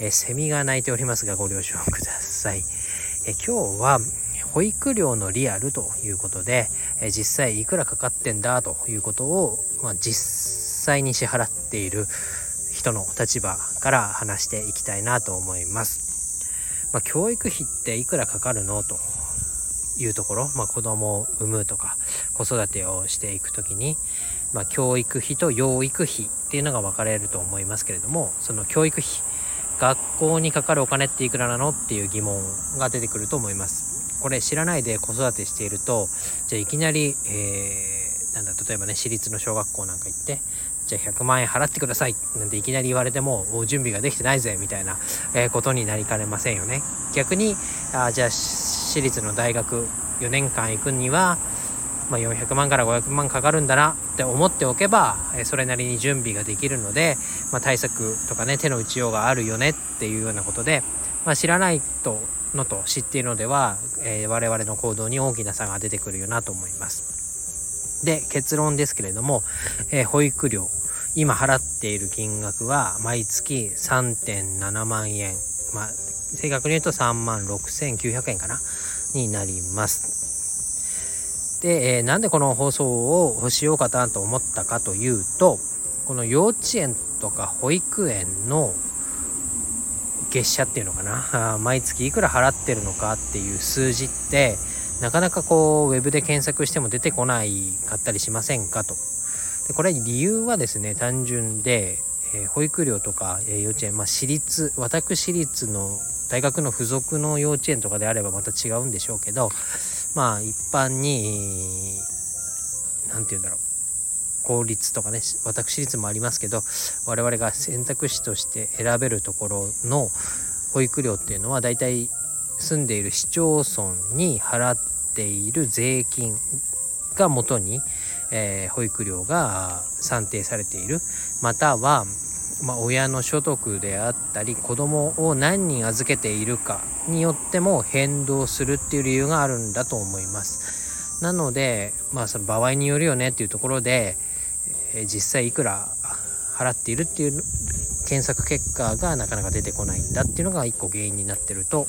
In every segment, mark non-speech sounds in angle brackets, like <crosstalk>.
えセミが鳴いておりますがご了承ください。え今日は保育料のリアルということで、え実際いくらかかってんだということを、まあ、実際に支払っている人の立場から話していきたいなと思います。まあ、教育費っていくらかかるのというところ、まあ、子供を産むとか子育てをしていく時に、まあ、教育費と養育費っていうのが分かれると思いますけれどもその教育費学校にかかるお金っていくらなのっていう疑問が出てくると思います。これ知らないで子育てしているとじゃあいきなり、えー、なんだ例えばね私立の小学校なんか行ってじゃあ100万円払ってくださいなんていきなり言われても準備ができてないぜみたいな、え、ことになりかねませんよね。逆にあじゃあ私立の大学4年間行くにはまあ、400万から500万かかるんだなって思っておけばえそれなりに準備ができるので、まあ、対策とかね手の打ちようがあるよねっていうようなことで、まあ、知らないとのと知っているのでは、えー、我々の行動に大きな差が出てくるよなと思います。で結論ですけれども、えー、保育料今払っている金額は毎月3.7万円、まあ、正確に言うと3万6900円かな？になります。で、えー、なんでこの放送をしようかなと思ったかというとこの幼稚園とか保育園の月謝っていうのかな？毎月いくら払ってるのかっていう数字ってなかなかこうウェブで検索しても出てこないかったりしませんかと。でこれ理由はですね単純で、えー、保育料とか、えー、幼稚園、まあ、私立私立の大学の付属の幼稚園とかであればまた違うんでしょうけどまあ一般に何て言うんだろう。公立とかね私立もありますけど我々が選択肢として選べるところの保育料っていうのはだいたい住んでいる市町村に払っている税金がもとに、えー、保育料が算定されている。またはまあ、親の所得であったり子供を何人預けているかによっても変動するっていう理由があるんだと思います。なので、まあ、その場合によるよねっていうところで、えー、実際いくら払っているっていう検索結果がなかなか出てこないんだっていうのが一個原因になってると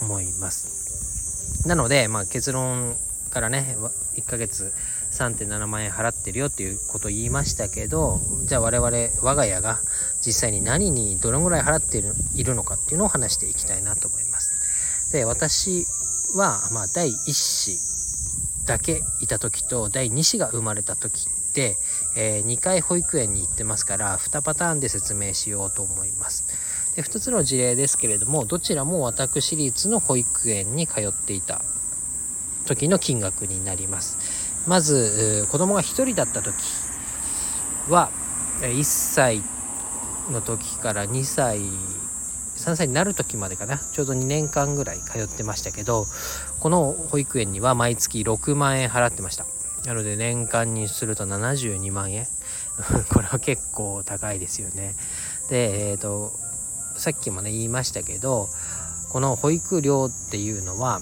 思います。なので、まあ、結論からね1ヶ月3.7万円払ってるよっていうことを言いましたけどじゃあ我々我が家が実際に何にどのぐらい払っているのかっていうのを話していきたいなと思います。で私はまあ第1子だけいた時と第2子が生まれた時って、えー、2回保育園に行ってますから2パターンで説明しようと思います。で2つの事例ですけれどもどちらも私立の保育園に通っていた時の金額になります。まず子供が1人だった時は1歳の時から2歳3歳になる時までかな。ちょうど2年間ぐらい通ってましたけどこの保育園には毎月6万円払ってました。なので年間にすると72万円。<laughs> これは結構高いですよね。でえっ、ー、とさっきもね言いましたけどこの保育料っていうのは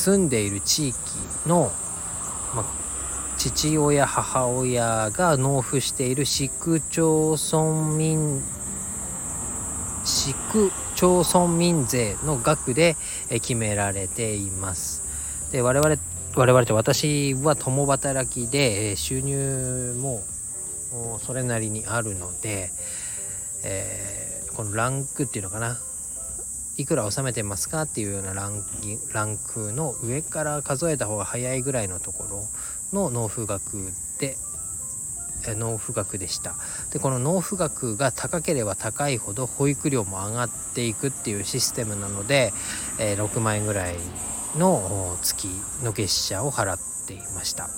住んでいる地域の、ま父親母親が納付している市区町村民市区町村民税の額で決められています。で我々我々と私は共働きで収入もそれなりにあるので、えー、このランクっていうのかないくら納めてますかっていうようなランランクの上から数えた方が早いぐらいのところの納付額で納付額でした。でこの納付額が高ければ高いほど保育料も上がっていくっていうシステムなので、えー、6万円ぐらいの月の月謝を払っていました。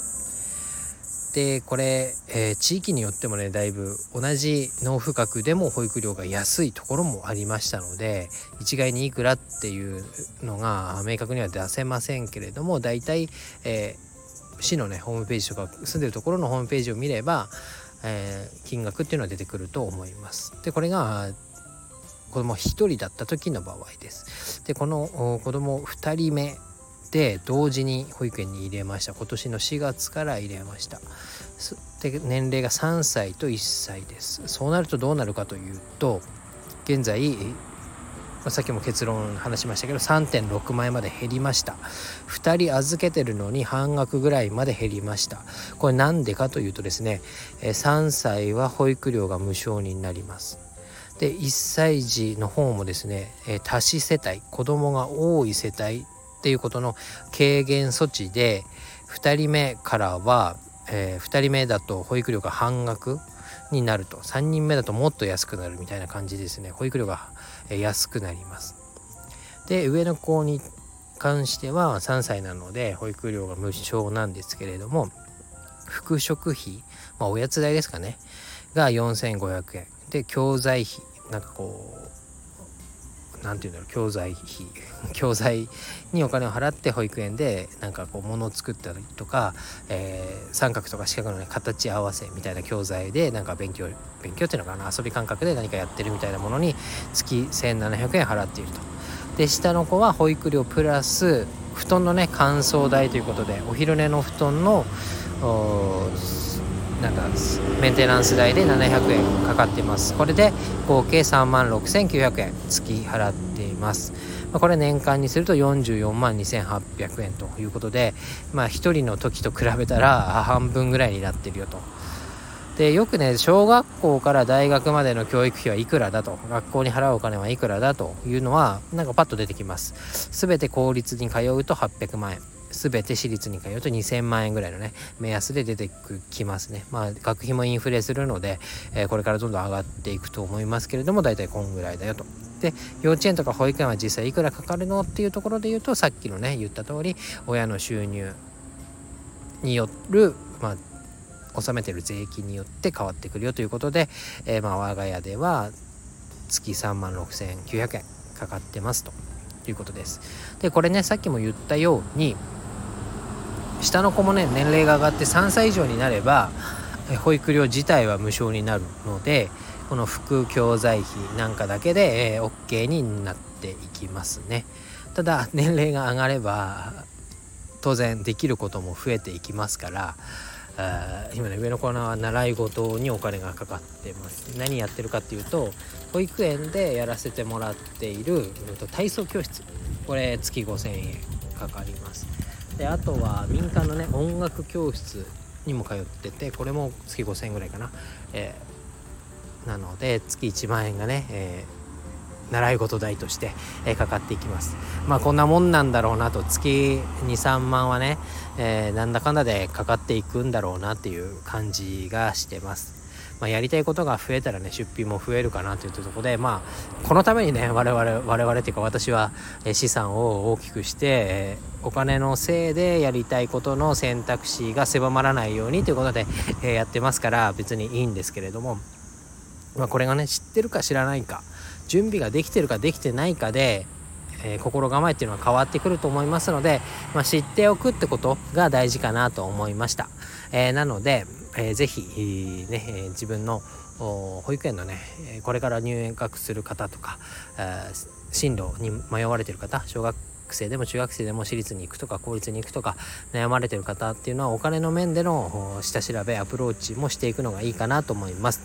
でこれ、えー、地域によってもねだいぶ同じ納付額でも保育料が安いところもありましたので一概にいくらっていうのが明確には出せませんけれども大体、えー、市のねホームページとか住んでるところのホームページを見れば、えー、金額っていうのは出てくると思います。でこれが子供1人だった時の場合です。でこの子供2人目で同時に保育園に入れました。今年の4月から入れました。で年齢が3歳と1歳です。そうなるとどうなるかというと現在さっきも結論話しましたけど3.6万円まで減りました。2人預けてるのに半額ぐらいまで減りました。これなんでかというとですね3歳は保育料が無償になります。で1歳児の方もですね多子世帯子供が多い世帯っていうことの軽減措置で2人目からは、えー、2人目だと保育料が半額になると。3人目だともっと安くなるみたいな感じですね。保育料が安くなります。で上の子に関しては3歳なので保育料が無償なんですけれども服飾費、まあ、おやつ代ですかね。が4500円。で教材費。なんかこう何て言うんだろう教材費 <laughs> 教材にお金を払って保育園でなんかこう物を作ったりとか、えー、三角とか四角の、ね、形合わせみたいな教材でなんか勉強勉強っていうのかな遊び感覚で何かやってるみたいなものに月1700円払っていると。で下の子は保育料プラス布団のね乾燥代ということでお昼寝の布団のなんかメンテナンス代で700円かかってます。これで合計3万6900円月払っていますこれ年間にすると44万2800円ということでまあ1人の時と比べたら半分ぐらいになっているよと。でよくね小学校から大学までの教育費はいくらだと。学校に払うお金はいくらだというのはなんかパッと出てきます。全て公立に通うと800万円。全て私立に通うと2000万円ぐらいのね目安で出てきますねまあ学費もインフレするので、えー、これからどんどん上がっていくと思いますけれども大体こんぐらいだよとで幼稚園とか保育園は実際いくらかかるのっていうところで言うとさっきのね言った通り親の収入によるまあ納めてる税金によって変わってくるよということで、えー、まあ我が家では月3万6900円かかってますということです。でこれねさっきも言ったように下の子もね年齢が上がって3歳以上になれば保育料自体は無償になるのでこの副教材費なんかだけで、え OK になっていきますね。ただ年齢が上がれば当然できることも増えていきますから今ね上の子は習い事にお金がかかってます。何やってるかっていうと保育園でやらせてもらっている体操教室。これ月5000円かかります。であとは民間のね音楽教室にも通っててこれも月5000円ぐらいかな、えー、なので月1万円がね、えー、習い事代として、えー、かかっていきます。まあこんなもんなんだろうなと月23万はね、えー、なんだかんだでかかっていくんだろうなっていう感じがしてます。まあ、やりたいことが増えたらね出費も増えるかなというところでまあこのためにね我々我々っていうか私は資産を大きくして、お金のせいでやりたいことの選択肢が狭まらないようにということで、えやってますから別にいいんですけれども、まあ、これがね知ってるか知らないか準備ができてるかできてないかでえ、心構えっていうのは変わってくると思いますので、まあ、知っておくってことが大事かなと思いました。えー、なので、えー、ぜひ、ね、え、自分の保育園のねこれから入園学する方とか、えー、進路に迷われてる方小学生でも中学生でも私立に行くとか公立に行くとか悩まれてる方っていうのはお金の面での下調べアプローチもしていくのがいいかなと思います。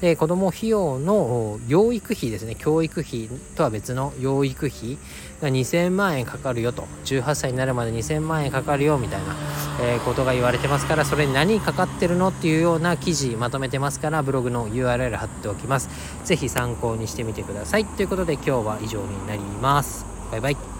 で子供費用の養育費ですね。教育費とは別の養育費が2000万円かかるよと。18歳になるまで2000万円かかるよみたいな、え、ことが言われてますからそれに何かかってるのっていうような記事まとめてますからブログの URL 貼っておきます。是非参考にしてみてください。ということで今日は以上になります。バイバイ。